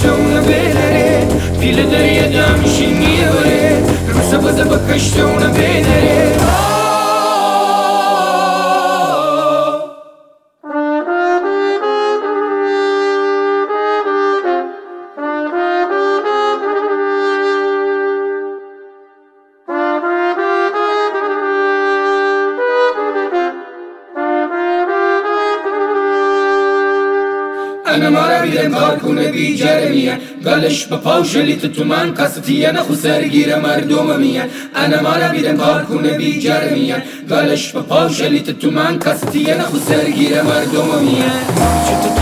bakışlarına belerek Pile deriye dönmüşün niye öyle Rusa bıza bakışlarına belerek پاوشلیت تو من قصتیه نخو سرگیر مردم میه انا ما را بیدم کار کنه بی جرمیه گلش به پاوشلیت تو من قصتیه نخو سرگیر مردم میه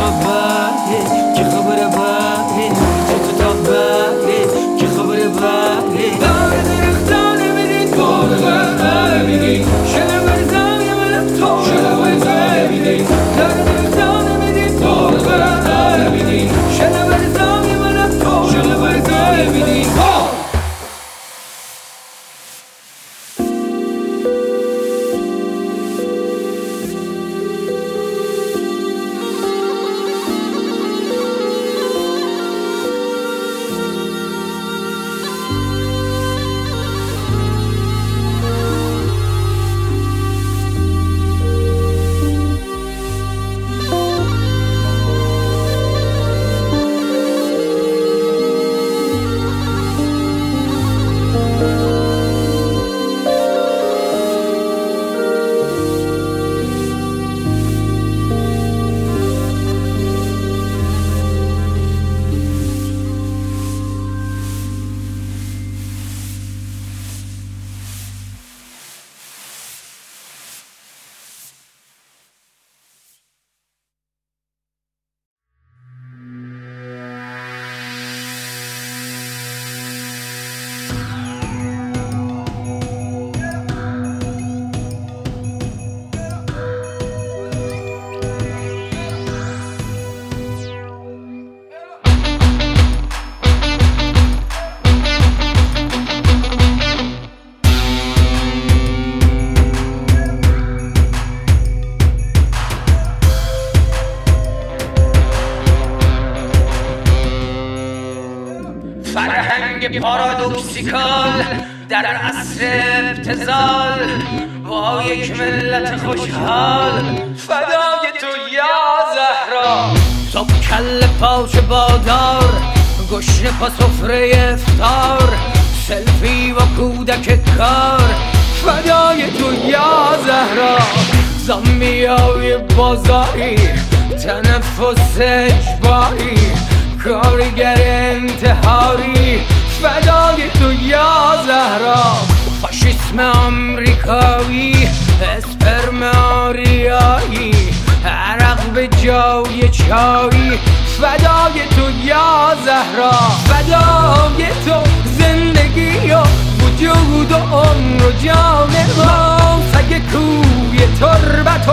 پارادوکسیکال در عصر ابتزال با یک ملت خوشحال فدای تو یا زهرا. صبح کل پاچ بادار گشنه پا سفره افتار سلفی و کودک کار فدای تو یا زهرا. زامبیای بازاری تنفس اجباری کارگر انتحاری فدای تو یا زهرا؟ فاشیسم آمریکایی اسپرم آریایی عرق به جای چایی. فدای تو یا زهرا؟ فدای تو زندگی و وجود و عمر و جان ما. سگ کوی تربت و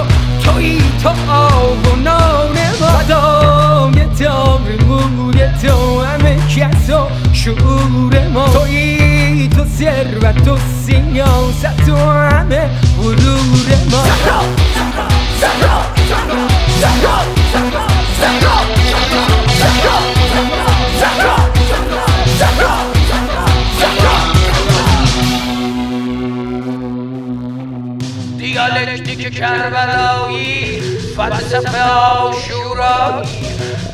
تو آب و نان فدای تار موی تو همه کس و شعور ما. تویی تو ثروت و سیاست و همه غرور ما. زهرا زهرا زهرا زهرا دیالکتیک کربلایی فلسفه آشورایی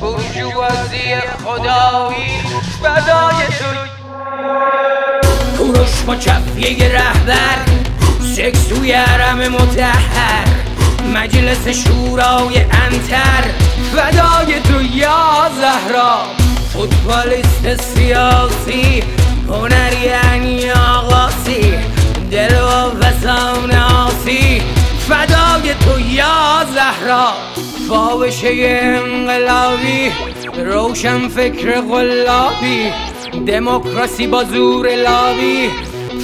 برجوازی خدایی. فدای تو کوروش با کفیه رهبر سکس توی عرم متحر مجلس شورای انتر فدای تو یا زهرا. فوتبالیست سیاسی هنری یعنی آقاسی دل و فسان آسی. فدای تو یا زهرا فاوشه انقلابی. روشن فکر غلابی دموکراسی با زور لابی.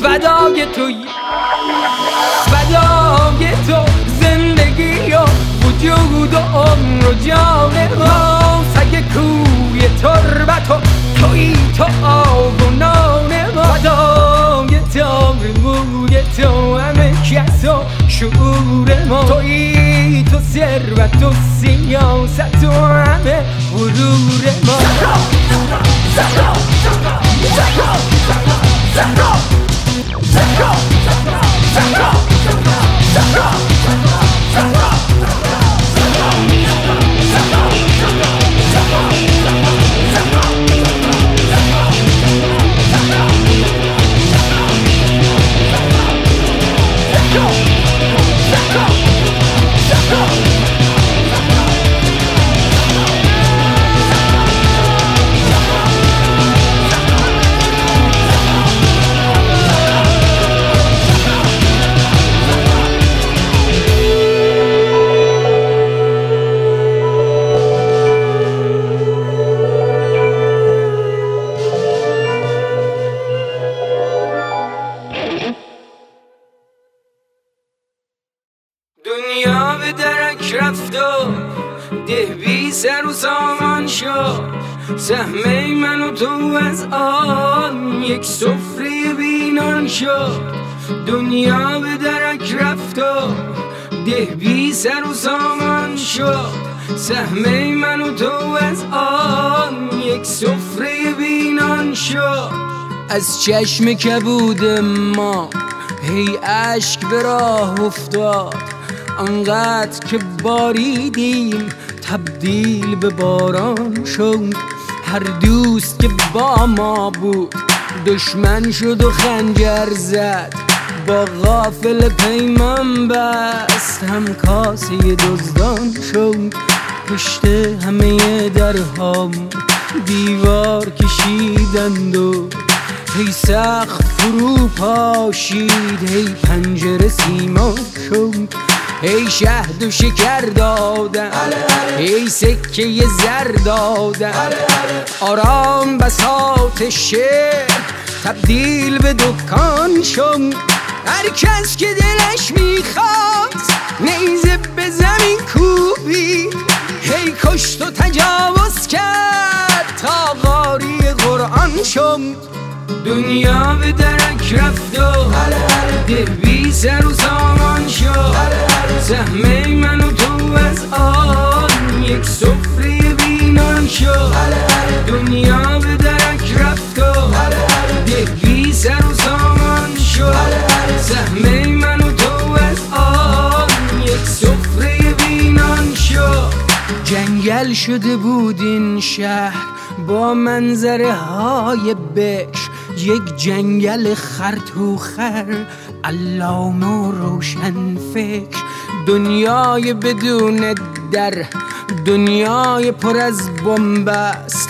فدای تو فدای تو زندگی و وجود و عمر و جان ما. سگ کوی تربت و توی تو آب و نان ما. تار موی تو همه کس و شعور ما. توی تو ثروت و سیاست و همه غرور ما. دنیا به درک رفت و ده بی سر و سامان شد. سهمه من و تو از آن یک سفره بینان شد. از چشم کبود ما هی اشک به راه افتاد. انقدر که باریدیم تبدیل به باران شد. هر دوست که با ما بود دشمن شد و خنجر زد. با غافل پیمان بست هم کاسه دزدان شد. پشت همه درهام دیوار کشیدند و هی سخت فرو پاشید هی پنجره سیما شد. هی شهد و شکر دادن هی سکه زر دادن. آرام بساط شعر تبدیل به دکان شد. هر کس که دلش می‌خواست نیزه به زمین کوبید هی کشت و تجاوز کرد تا قاری قرآن شد دنیا به درک رفت و بی سر و سامان شد. سهمه من و تو از آن یک سفره بینان شد. دنیا به درک رفت و بی سر و سامان شد. جنگل شده بود این شهر. با منظره های بکر یک جنگل خرتوخر. علامه و روشن فکر. دنیای بدون در. دنیای پر از بنبست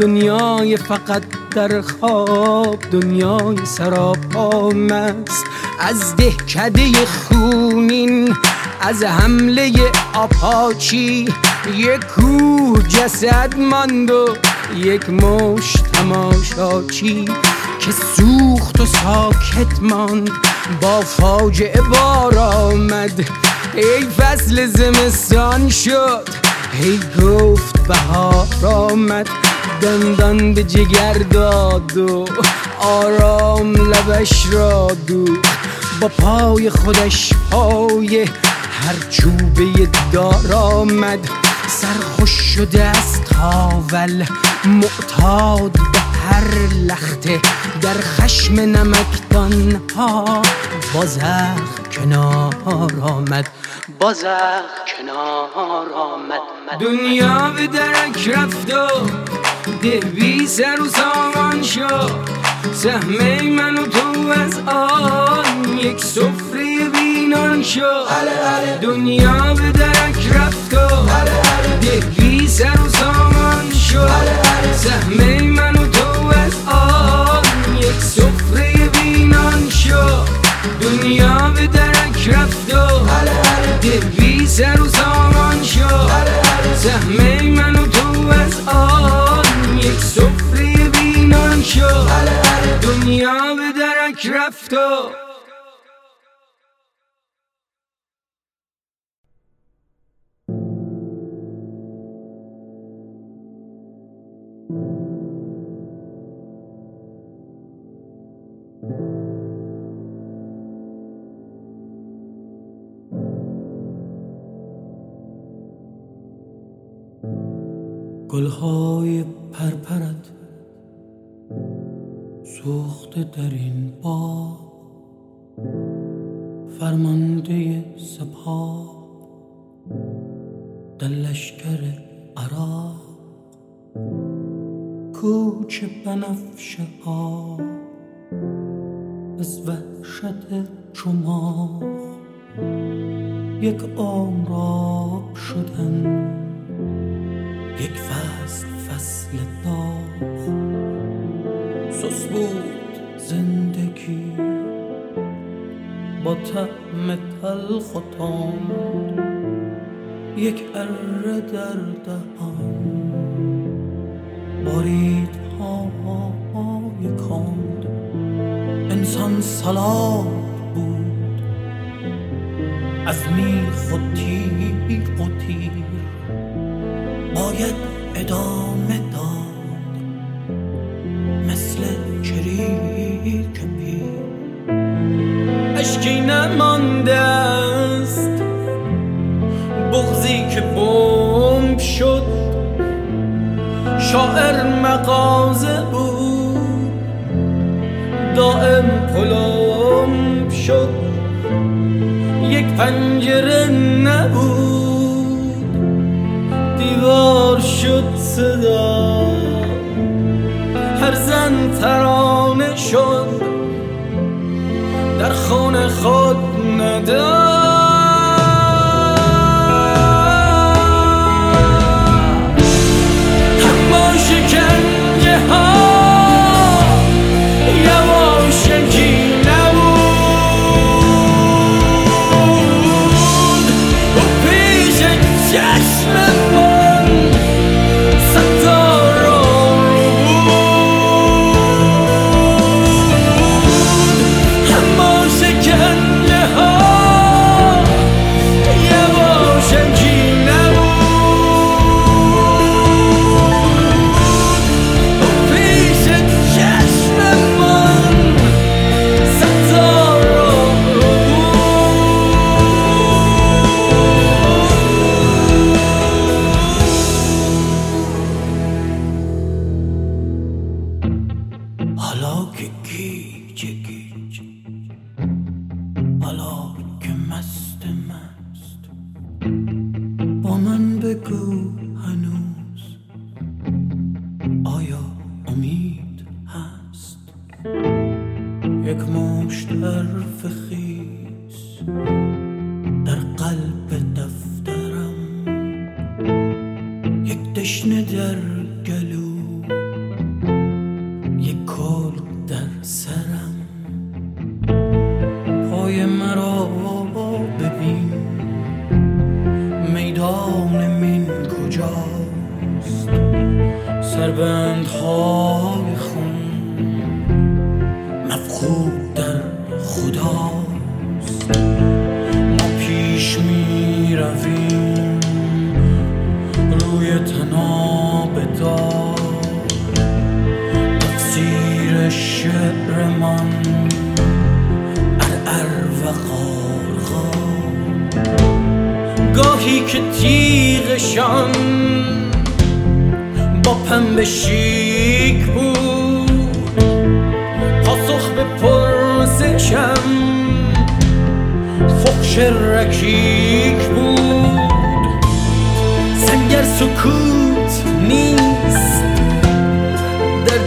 دنیای فقط در خواب. دنیای سراپا مست. از دهکده خونین از حمله آپاچی یک کوه جسد ماند و یک مش تماشاچی که سوخت و ساکت ماند. با فاجعه بار آمد ای فصل زمستان شد. هی گفت بهار آمد دندان به جگر داد و آرام لبش را دو با پای خودش پای هر چوبه دار آمد سرخوش شده از تاول. معتاد به هر لخته در خشم نمکدان ها بازخ کنار آمد بازخ کنار آمد. دنیا به درک رفت و ده بی سر و سامان شد. سهمه من و تو از آن یک سفره بینان شد. دنیا به درک رفت و ده بی سر و سامان شد. سهمه من و تو از آن یک سفره بینان شد. دنیا به درک رفت و ده بی سر و سامان شد دنیا به درک رفت و گلهای پرپرد سوخته در این با فرمانده سپاه در لشکر عراق. کوچ بنفشه ها از وحشت چماخ یک عمر شدن یک فصل طعم تلخ و یک اره در دهان. بارید های کند انسان سلام.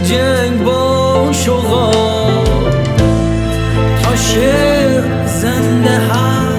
جنگ با شغال. تا شعر زنده هست.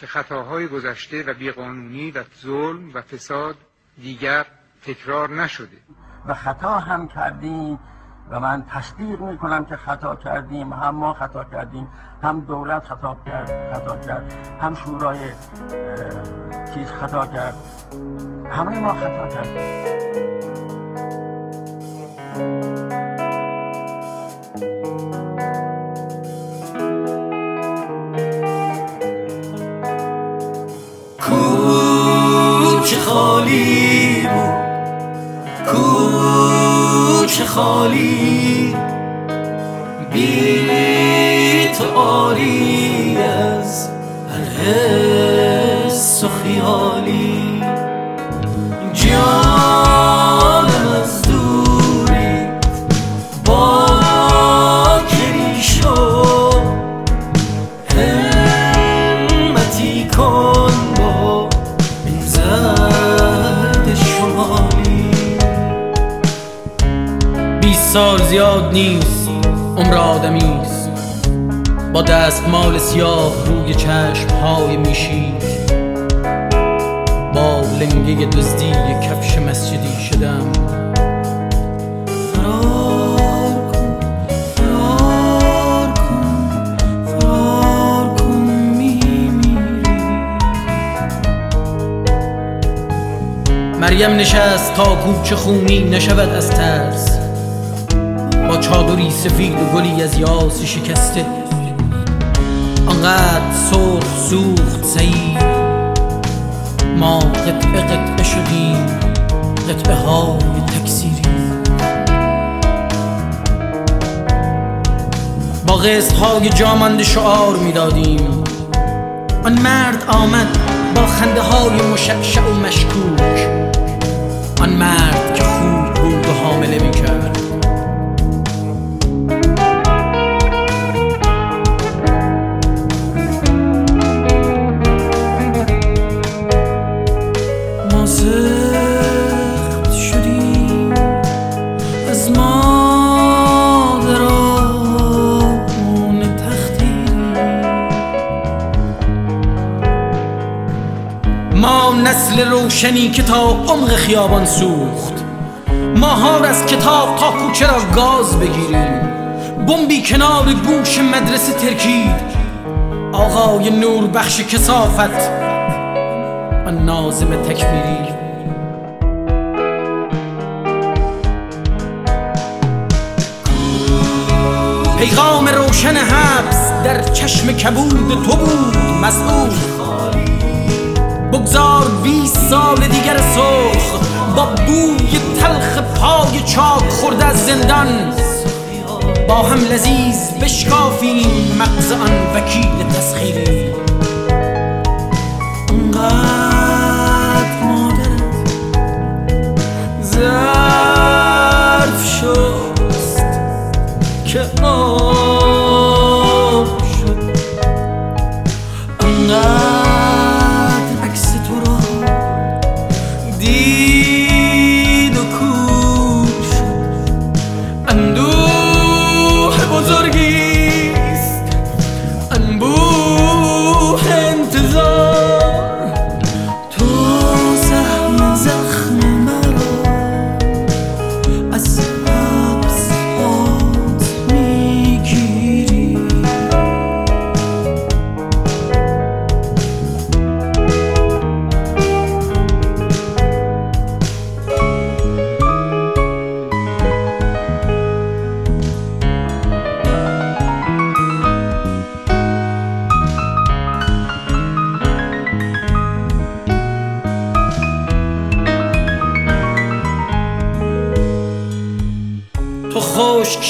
که خطاهای گذشته و بیقانونی و ظلم و فساد دیگر تکرار نشده. و خطا هم کردیم و من تصدیق می کنم که خطا کردیم هم ما خطا کردیم هم دولت خطا کرد خطا کرد هم شورای چیز خطا کرد. همه ما خطا کردیم. خالی بود. کوچه خالی. بی تو آری از هر حس و خیالی. سال زیاد نیست عمر آدمیست با دستمال سیاه روی چشم های میشید. با لنگه دزدی کفش مسجدی شدم. مریم نشست تا کوچه خونی نشود از ترس. با چادری سفید و گلی از یاس شکسته. آنقدر سرخ سوخت سعید. ما قطعه قطعه شدیم قطعه های تکسیری با قسط های جامنده شعار می‌دادیم. آن مرد آمد با خنده های مشعشع و مشکوک. آن مرد که خوب بود و حامله می روشنی که تا عمق خیابان سوخت. ما هار از کتاب تا کوچه را گاز بگیریم. بمبی کنار گوش مدرسه ترکید آقای نور بخش کسافت آن نازم تکمیری پیغام روشن حبس در چشم کبود تو بود مسئول بگذار 20 سال دیگر سرخ با بوی تلخ پای چاک خورده از زندان. با هم لذیذ بشکافیم مغز آن وکیل تسخیری.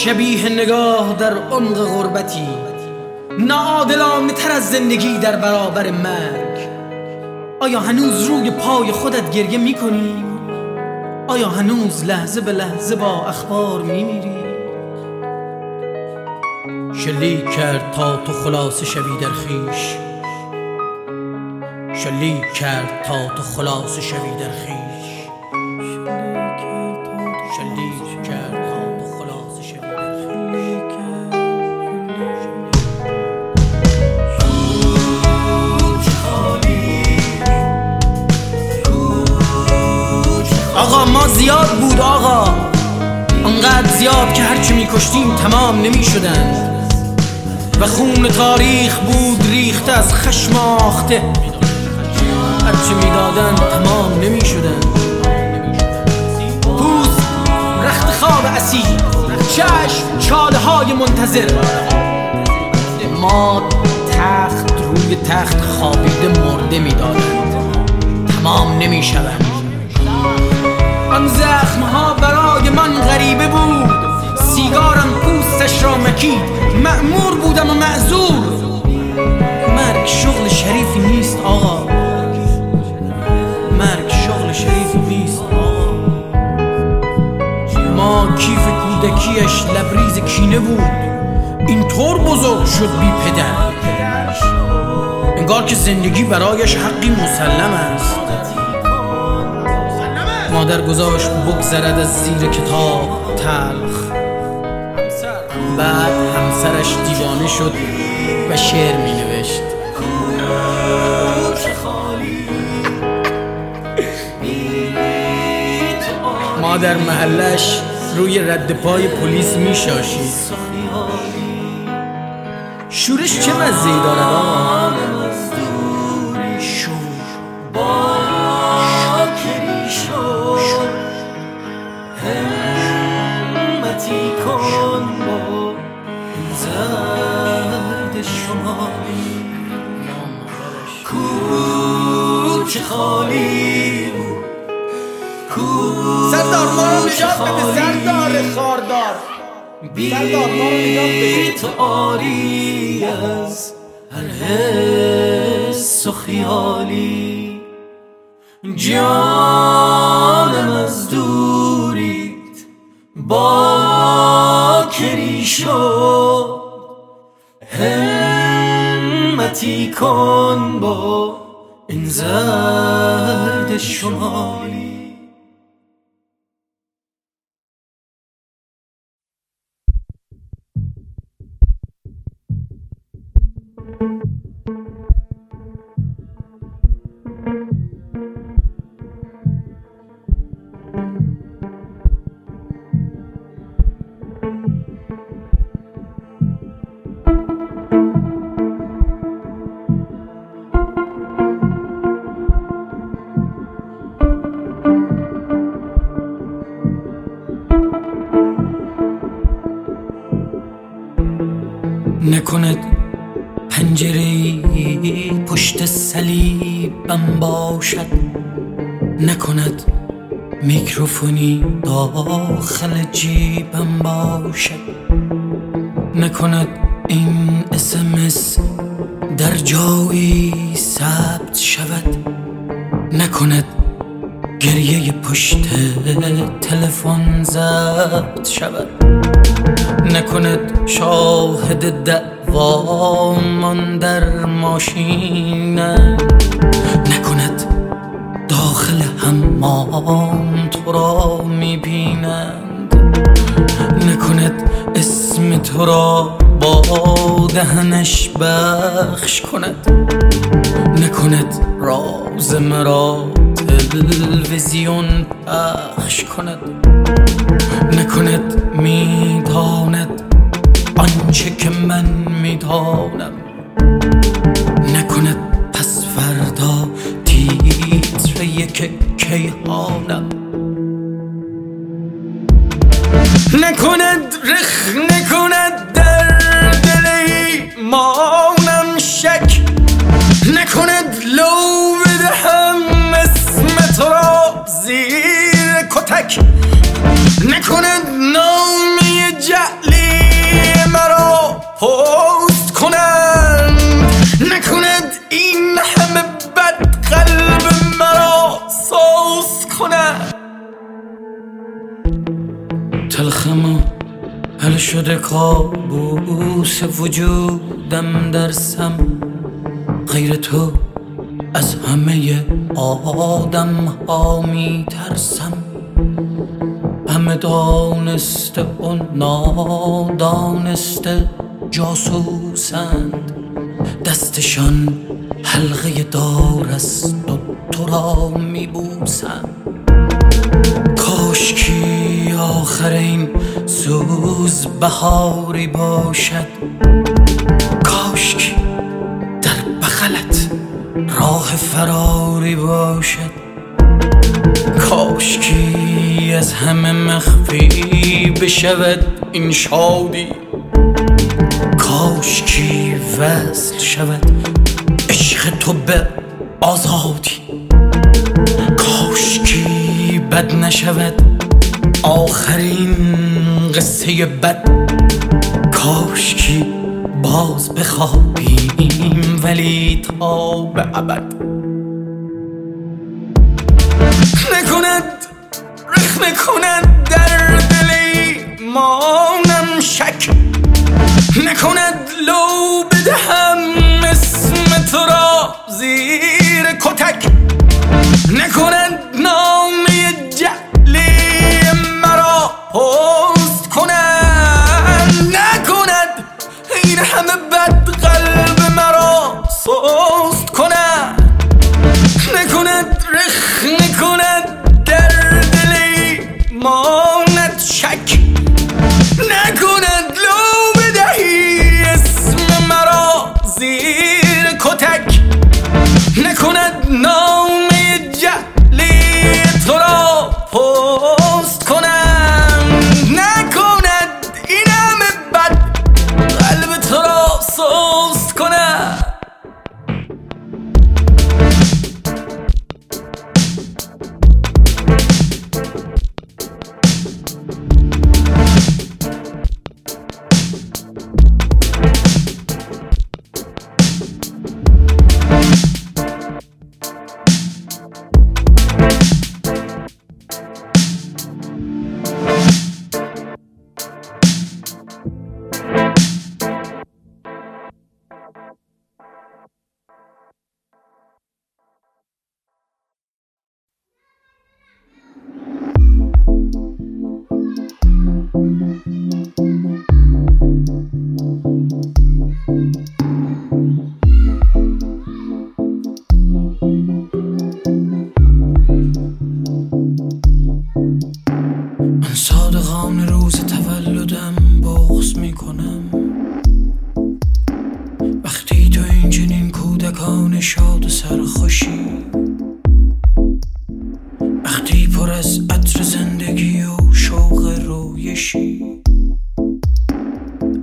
شبیه نگاه در عمق غربتی ناعادلانه تر از زندگی در برابر مرگ آیا هنوز روی پای خودت گریه می‌کنی؟ آیا هنوز لحظه به لحظه با اخبار میمیری؟ شلیک کرد تا تو خلاصه شوی در خیش شلیک کرد تا تو خلاصه شوی در خیش زیاد که هرچی میکشتیم تمام نمی‌شدن. و خون تاریخ بود ریخته از خشم آخته. هرچی می‌دادن تمام نمی‌شدن. پوست رخت خواب اسیر چشم چاله های منتظر. ما تخت روی تخت خوابیده مرده می‌دادند تمام نمی‌شوند آن زخم ها برای من غریبه بود. سیگارم پوستش را مکید. مأمور بودم و معذور. مرگ شغل شریفی نیست آقا. مرگ شغل شریفی نیست آقا. ما کیف کودکیش لبریز کینه بود. اینطور بزرگ شد بی پدر. انگار که زندگی برایش حقی مسلم است. مادر گذاشت بگذرد از زیر کتاب تلخ. بعد همسرش دیوانه شد و شعر می نوشت ما در محلش روی رد پای پلیس می شاشید شورش چه مزهی دارد آقا خالی بود. سردار ما رو نجات بده سردار خاردار. بی تو آری از هر حس و خیالی. جانم از دوریت با کری شد. همتی کن با این زرد نکند پنجره پشت صلیبم باشد. نکند میکروفونی داخل جیبم باشد. نکند این اسمس در جایی ثبت شود. نکند گریه پشت تلفن ضبط شود. نکند شاهد دعوامان در ماشین نکند داخل حمام تو را می‌بینند. نکند اسم تو را با دهنش بخش کند. نکند راز مرا تلویزیون پخش کند. نکند می‌داند آنچه که من می‌دانم نکند پس فردا تیتر یک کیهانم. نکند رخ نکند در دل ایمانم شک. نکند لو بدهم اسم تو را زیر کتک. نکند نامی شده کابوس وجودم در سم. غیر تو از همه آدم ها می ترسم همه دانسته و نادانسته جاسوسند. دستشان حلقه دار است و تو را می بوسند کاشکی آخر این سوز بهاری باشد. کاشکی در بغلت راه فراری باشد. کاشکی از همه مخفی بشود این شادی. کاشکی وصل شود عشق تو به آزادی. کاشکی بد نشود آخرین قصه بد. کاشکی باز بخوابیم ولی تا به ابد. نکند رخ نکند در دل ایمانم شک. نکند لو بدهم اسم تو را زیر کتک. نکند نامی جعلی پست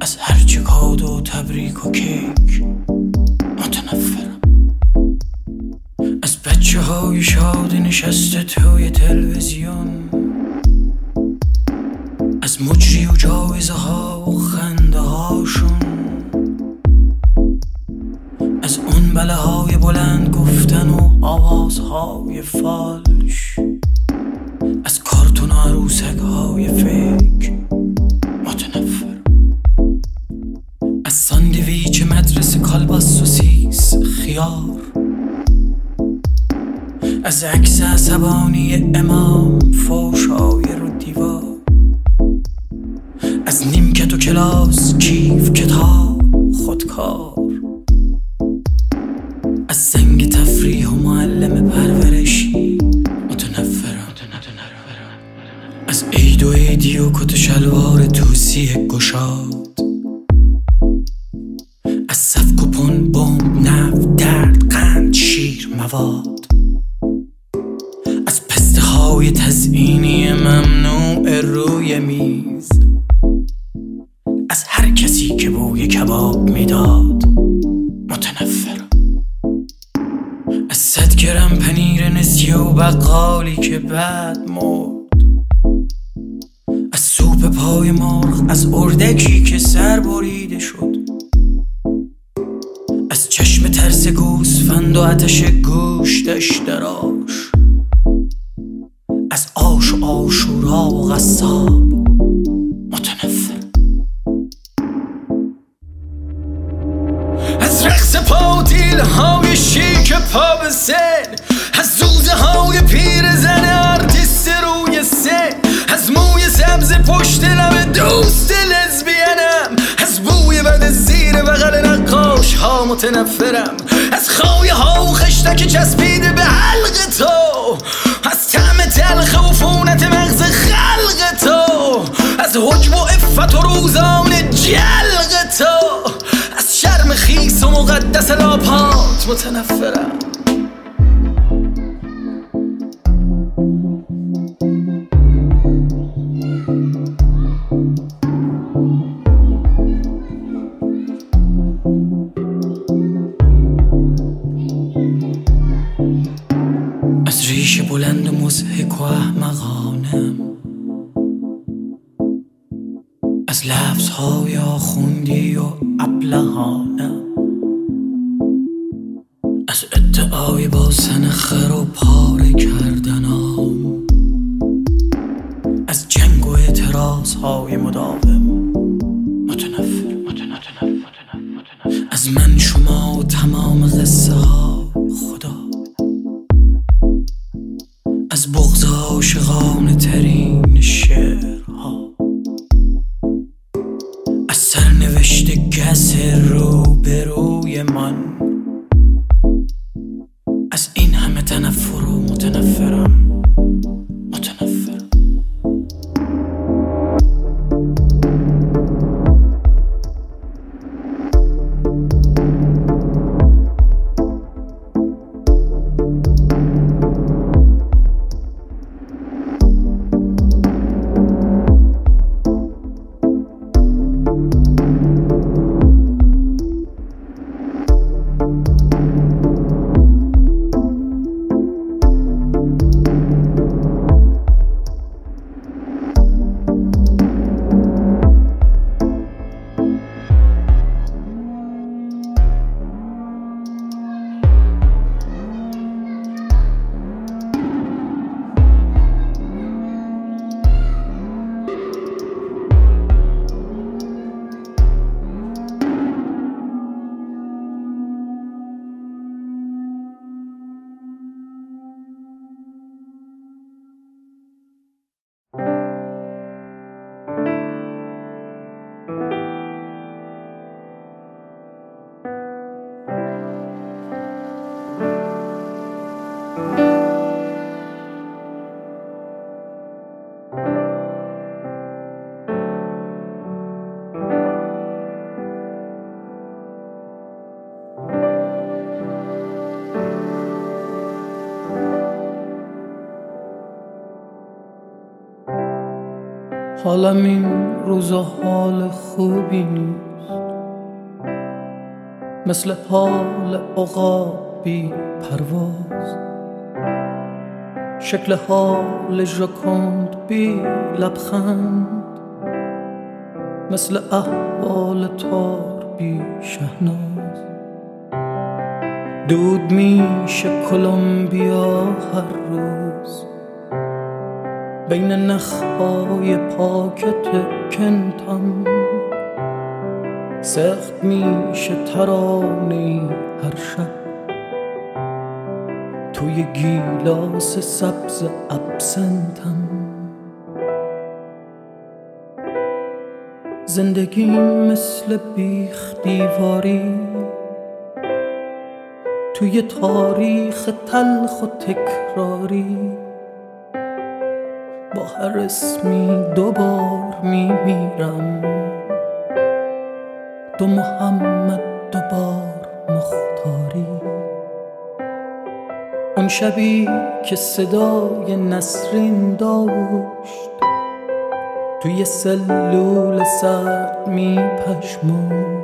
از هرچه کاد و تبریک و کیک. متنفرم. از بچه های شاد نشسته توی تلویزیون. از مجری و جایزه ها و خنده هاشون از اون بله های بلند گفتن و آوازهای فالش. از کارتون عروسک های فکر عصبانی امام. رقص پاتیل های شیک پا به سن. از زوزه های پیر زن آرتیست روی سن. از موی سبز پشت لب دوست لزبینم. از بوی بد زیر بغل نقاش ها متنفرم. از خایه ها و خشتک چسبیده به حلق تو. از طعم تلخ و عفونت مغز خلق تو. از حجب و عفت و روزانه جلق تو. شرم خیس و مقدس لاپات متنفرم. حالم این روزا حال خوبی نیست. مثل حال عقاب بی پرواز. شکل حال ژاکند بی لبخند. مثل احوال تار بی شهناز. دود میشه کلمبیا هر روز. بین نخهای پاکت کنتم سخت میشه ترانی هر شب. توی گیلاس سبز ابسنتم. زندگی مثل بیخ دیواری. توی تاریخ تلخ و تکراری. با هر اسمی دوبار میمیرم دو محمد دوبار مختاری. اون شبی که صدای نسرین داشت توی سلول سرد میپشمود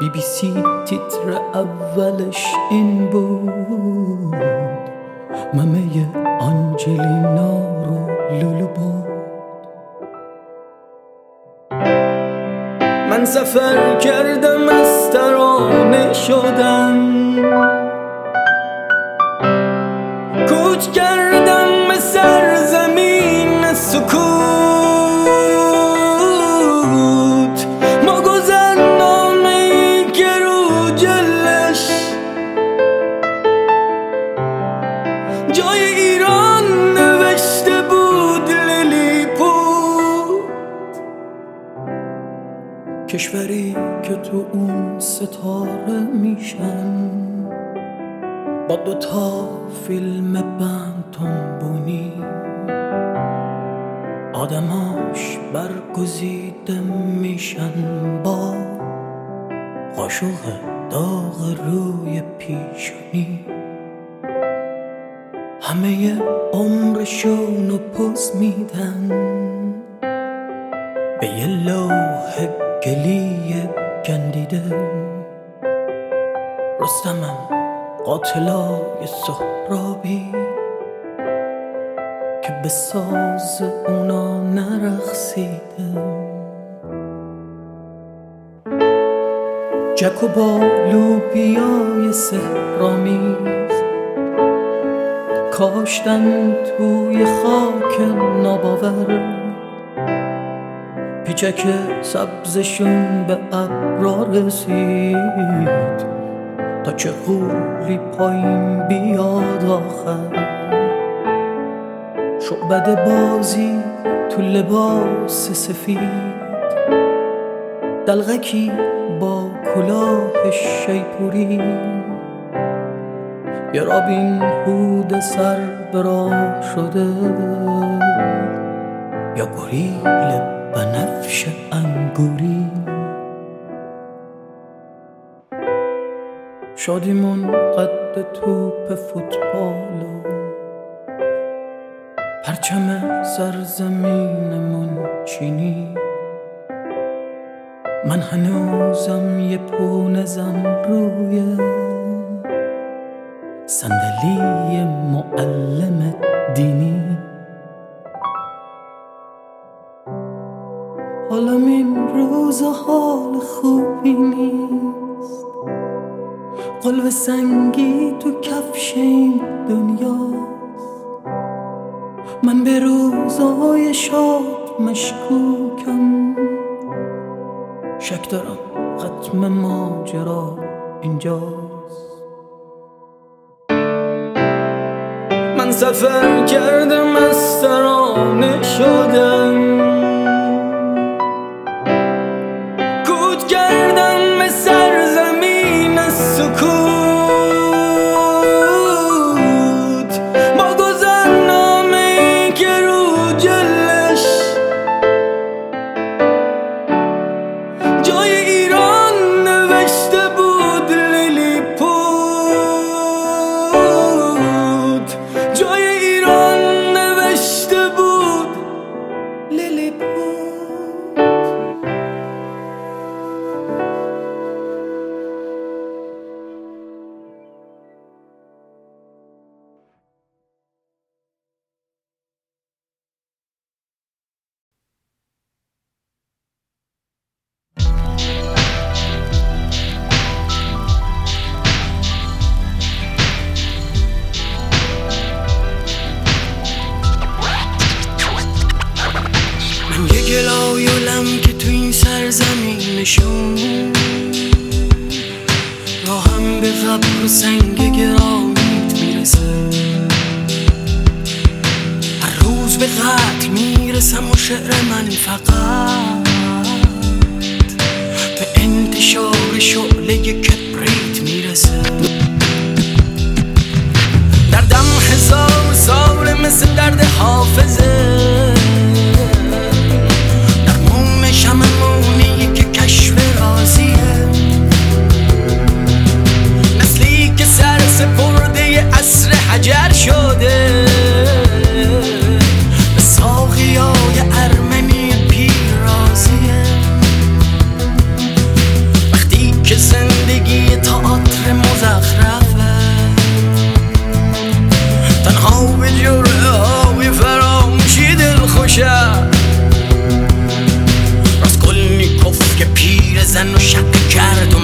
بی بی سی تیتر اولش این بود. ممه آنجلینا رو لولو بود من سفر کردم از ترانه شدم کوچ کردم تو اون ستاره میشن با دوتا فیلم بند تنبونی آدماش برگزیده میشن با قاشق داغ روی پیشونی. همه عمرشون رو پوز میدن. به یه لوح گلی گندیده رستمم قاتلای سهرابی که به ساز اونا نرخصیده جک و با لوبیای سهرامیز کاشتن توی خاک ناباور. پیچک سبزشون به ابرا رسید. تا چه غولی پایین بیاد آخر. شعبد بازی تو لباس سفید. دلغکی با کلاه شیپوری. یه رابین هود سر برا شده. یا گریل بنفش انگوری. شادیمون قد توپ فوتبال و پرچم سرزمینمون چینی. من هنوزم یه پونزم روی صندلی معلم دینی. حالا این روز حال خوبی نیست. قلب سنگی تو کفش این دنیاست. من به روزای شاد مشکوکم. شک دارم ختم ماجرا اینجاست. من سفر کردم از ترانه شدم. به قبر و سنگ گرامیت می‌رسه. هر روز به قتل می‌رسم و شعر من فقط به انتشار شعله کبریت در دردم هزار سال مثل درد حافظه. خجر شده. به ساقیای ارمنی پیرازیه وقتی که زندگی تئاتر مزخرفه تنها به جوره های فراموشی دل خوشم راست کلی کف که پیر زن و شک کرد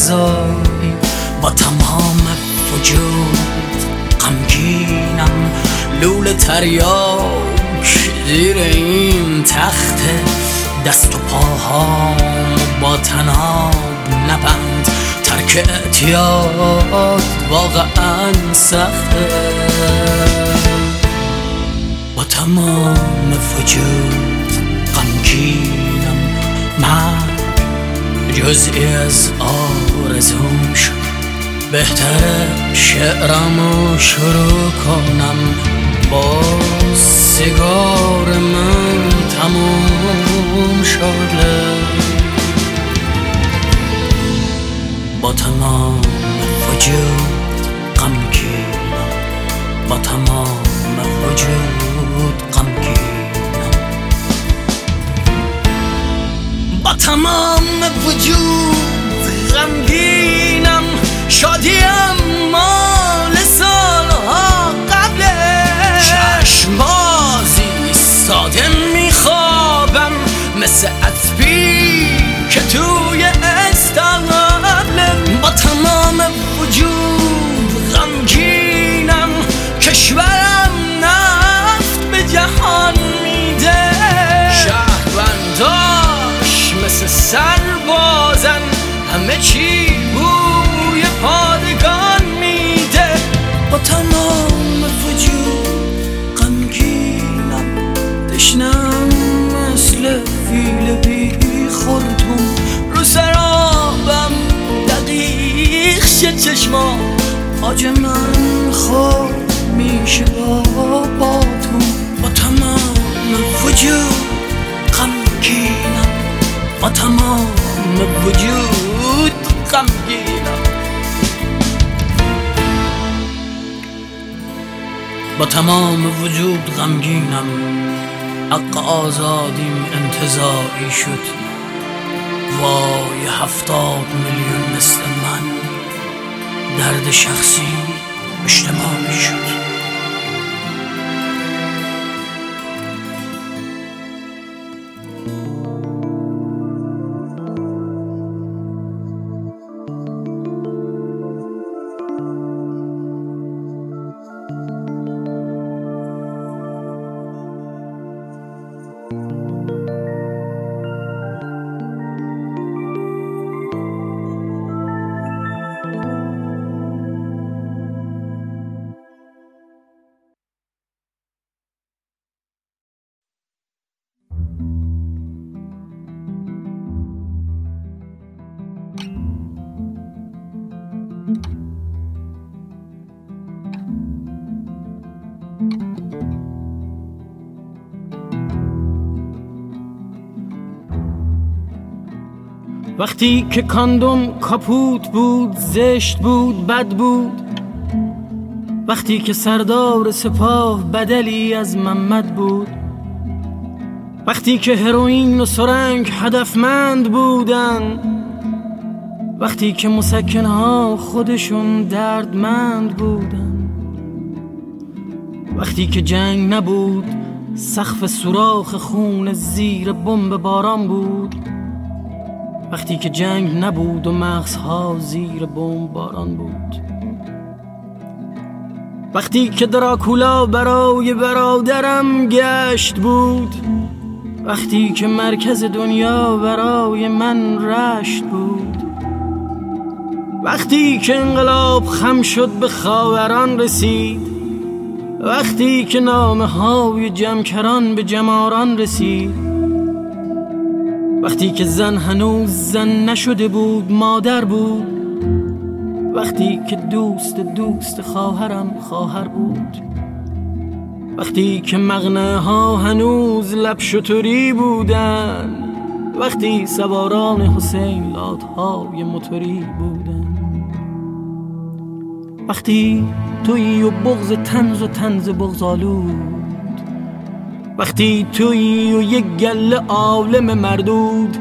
ارزایی با تمام وجود غمگینم. لول تریاک زیر این تخت. دست و پاهام با تناب نبند. ترک اعتیاد واقعا سخته با تمام وجود غمگینم. من جزئی از آرزوم شد. بهتر شعرمو شروع کنم. با سیگار من تموم شده با تمام وجود غمگینم. با تمام وجود غمگینم. تمام وجود غمگینم شادیم مال چی بوی پادگان میده؟ با تمام وجود غمگینم تشنم مثل فیل بی خورتون رو سرابم دقیق شه چشما آج من خواب میشه با باتون با تمام وجود غمگینم با تمام وجود غمگینم با تمام وجود غمگینم حق آزادیم انتظاری شد. وای هفتاد میلیون مثل من درد شخصی اجتماعی شد. وقتی که کاندوم کاپوت بود زشت بود بد بود وقتی که سردار سپاه بدلی از محمد بود وقتی که هروئین و سرنگ هدفمند بودن وقتی که مسکنها خودشون دردمند بودن وقتی که جنگ نبود سقف سوراخ خون زیر بمب باران بود. وقتی که جنگ نبود و مغزها زیر بمب باران بود. وقتی که دراکولا برای برادرم گشت بود. وقتی که مرکز دنیا برای من رشت بود. وقتی که انقلاب خم شد به خاوران رسید. وقتی که نامه های جمکران به جماران رسید. وقتی که زن هنوز زن نشده بود مادر بود. وقتی که دوست دوست خواهرم خواهر بود. وقتی که مغنه ها هنوز لب شطوری بودن. وقتی سواران حسین لاتهای موتوری بودن. وقتی توی و بغز تنز و تنز بغزالود وقتی توی و یک گله عالم مردود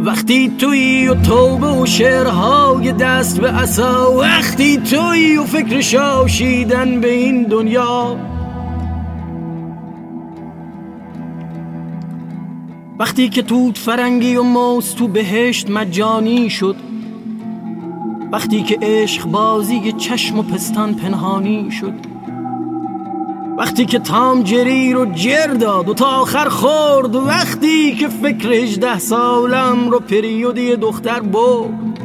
وقتی توی و توبه و شعرهای دست به عصا وقتی توی و فکر شاشیدن به این دنیا. وقتی که توت فرنگی و موز تو بهشت مجانی شد وقتی که عشق بازی چشم و پستان پنهانی شد. وقتی که تام جری رو جر داد و تا آخر خورد وقتی که فکر هجده سالم رو پریودی دختر بود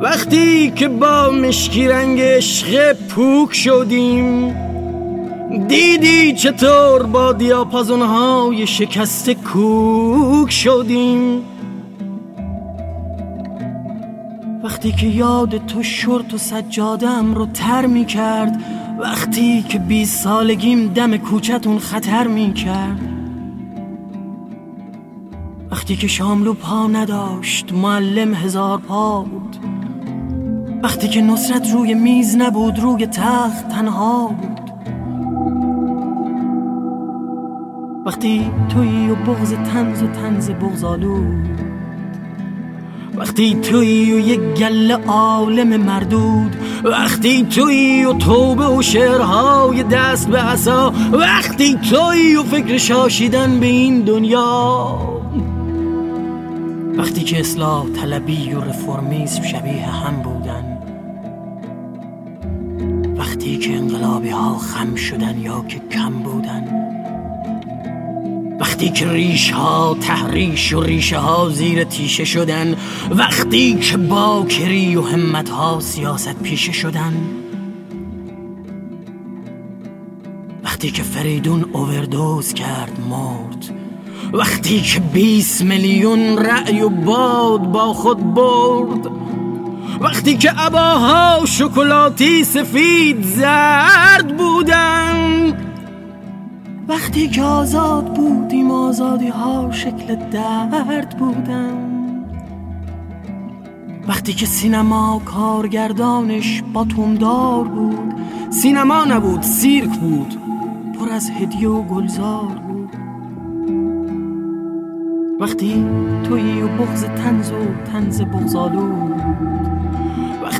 وقتی که با مشکی رنگ عشق پوک شدیم دیدی چطور با دیاپازون های شکست کوک شدیم. وقتی که یاد تو شرط و سجادم رو تر می کرد وقتی که بی سالگیم دم کوچتون خطر می کرد وقتی که شاملو پا نداشت معلم هزار پا بود. وقتی که نصرت روی میز نبود روی تخت تنها بود. وقتی توی و بغز تنز و تنز بغزالو وقتی توی و یک گله عالم مردود وقتی توی و توبه و شعرهای دست به عصا وقتی توی و فکر شاشیدن به این دنیا. وقتی که اصلاح طلبی و رفرمیسم شبیه هم بودن وقتی که انقلابی ها خم شدن یا که کم بودن. وقتی که ریش ها تحریش و ریشه ها زیر تیشه شدن وقتی که باکری و همت ها سیاست پیشه شدن وقتی که فریدون اووردوز کرد مرد وقتی که 20 میلیون رأی و باد با خود برد وقتی که عباها شکلاتی سفید زرد بودن وقتی که آزاد بودیم آزادی ها شکل درد بودن. وقتی که سینما کارگردانش باتومدار بود سینما نبود سیرک بود پر از هدیه و گلزار بود. وقتی توی و بغز تنز و تنز بغزالود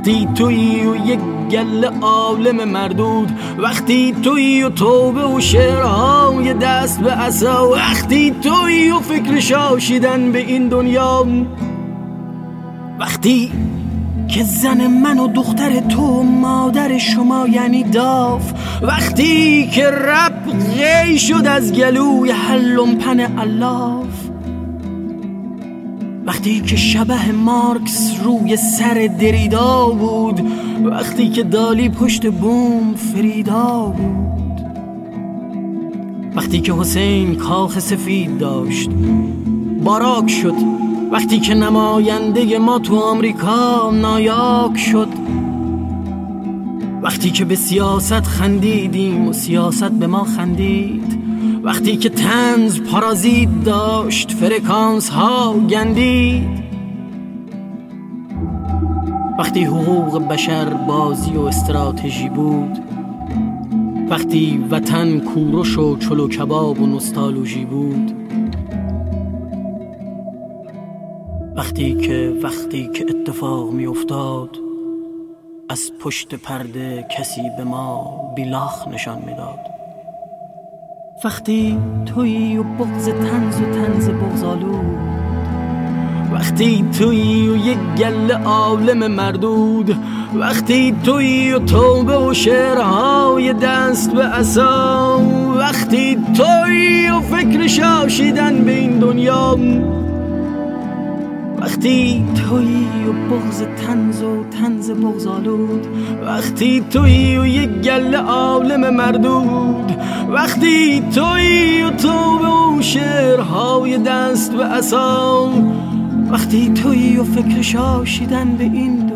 وقتی توی و یک گل عالم مردود وقتی توی و توبه و شعرهای دست به عصا وقتی توی و فکر شاشیدن به این دنیا وقتی که زن من و دختر تو مادر شما یعنی داف وقتی که رب غی شد از گلوی پن الاف. وقتی که شبه مارکس روی سر دریدا بود وقتی که دالی پشت بوم فریدا بود. وقتی که حسین کاخ سفید داشت باراک شد. وقتی که نماینده ما تو آمریکا نایاک شد. وقتی که به سیاست خندیدیم و سیاست به ما خندید. وقتی که تنز پارازیت داشت فرکانس ها گندید. وقتی حقوق بشر بازی و استراتژی بود وقتی وطن کورش و چلو کباب و نستالوژی بود وقتی که وقتی که اتفاق می افتاد از پشت پرده کسی به ما بیلاخ نشان می‌داد. وقتی توی و بغز تنز و تنز بغزالو وقتی توی و یک گل عالم مردود. وقتی توی و توبه و شعرهای دست به عصا. وقتی توی و فکر شاشیدن به این دنیا. وقتی توی و بغز تنز و تنز بغزالود وقتی توی و یک گل عالم مردود وقتی توی و تو و شعرهای دست و عصا وقتی توی و فکر شاشیدن به این